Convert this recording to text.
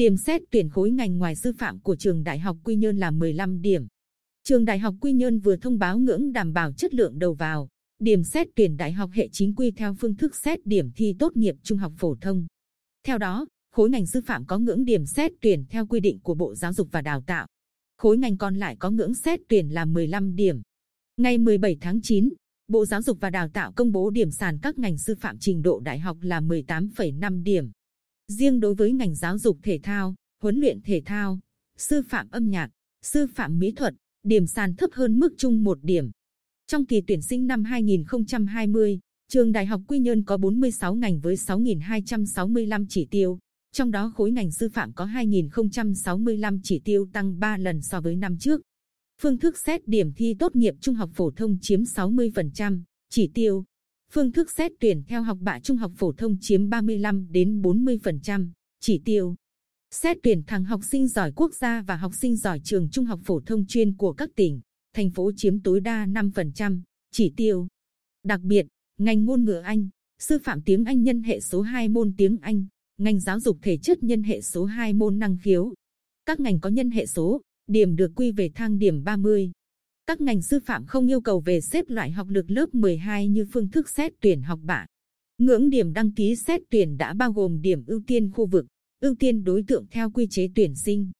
Điểm xét tuyển khối ngành ngoài sư phạm của trường Đại học Quy Nhơn là 15 điểm. Trường Đại học Quy Nhơn vừa thông báo ngưỡng đảm bảo chất lượng đầu vào, điểm xét tuyển đại học hệ chính quy theo phương thức xét điểm thi tốt nghiệp trung học phổ thông. Theo đó, khối ngành sư phạm có ngưỡng điểm xét tuyển theo quy định của Bộ Giáo dục và Đào tạo. Khối ngành còn lại có ngưỡng xét tuyển là 15 điểm. Ngày 17 tháng 9, Bộ Giáo dục và Đào tạo công bố điểm sàn các ngành sư phạm trình độ đại học là 18,5 điểm. Riêng đối với ngành giáo dục thể thao, huấn luyện thể thao, sư phạm âm nhạc, sư phạm mỹ thuật, điểm sàn thấp hơn mức chung một điểm. Trong kỳ tuyển sinh năm 2020, trường Đại học Quy Nhơn có 46 ngành với 6.265 chỉ tiêu, trong đó khối ngành sư phạm có 2.065 chỉ tiêu tăng 3 lần so với năm trước. Phương thức xét điểm thi tốt nghiệp trung học phổ thông chiếm 60% chỉ tiêu. Phương thức xét tuyển theo học bạ trung học phổ thông chiếm 35 đến 40% chỉ tiêu. Xét tuyển thẳng học sinh giỏi quốc gia và học sinh giỏi trường trung học phổ thông chuyên của các tỉnh, thành phố chiếm tối đa 5% chỉ tiêu. Đặc biệt, ngành ngôn ngữ Anh, sư phạm tiếng Anh nhân hệ số 2 môn tiếng Anh, ngành giáo dục thể chất nhân hệ số 2 môn năng khiếu. Các ngành có nhân hệ số, điểm được quy về thang điểm 30. Các ngành sư phạm không yêu cầu về xếp loại học lực lớp 12 như phương thức xét tuyển học bạ. Ngưỡng điểm đăng ký xét tuyển đã bao gồm điểm ưu tiên khu vực, ưu tiên đối tượng theo quy chế tuyển sinh.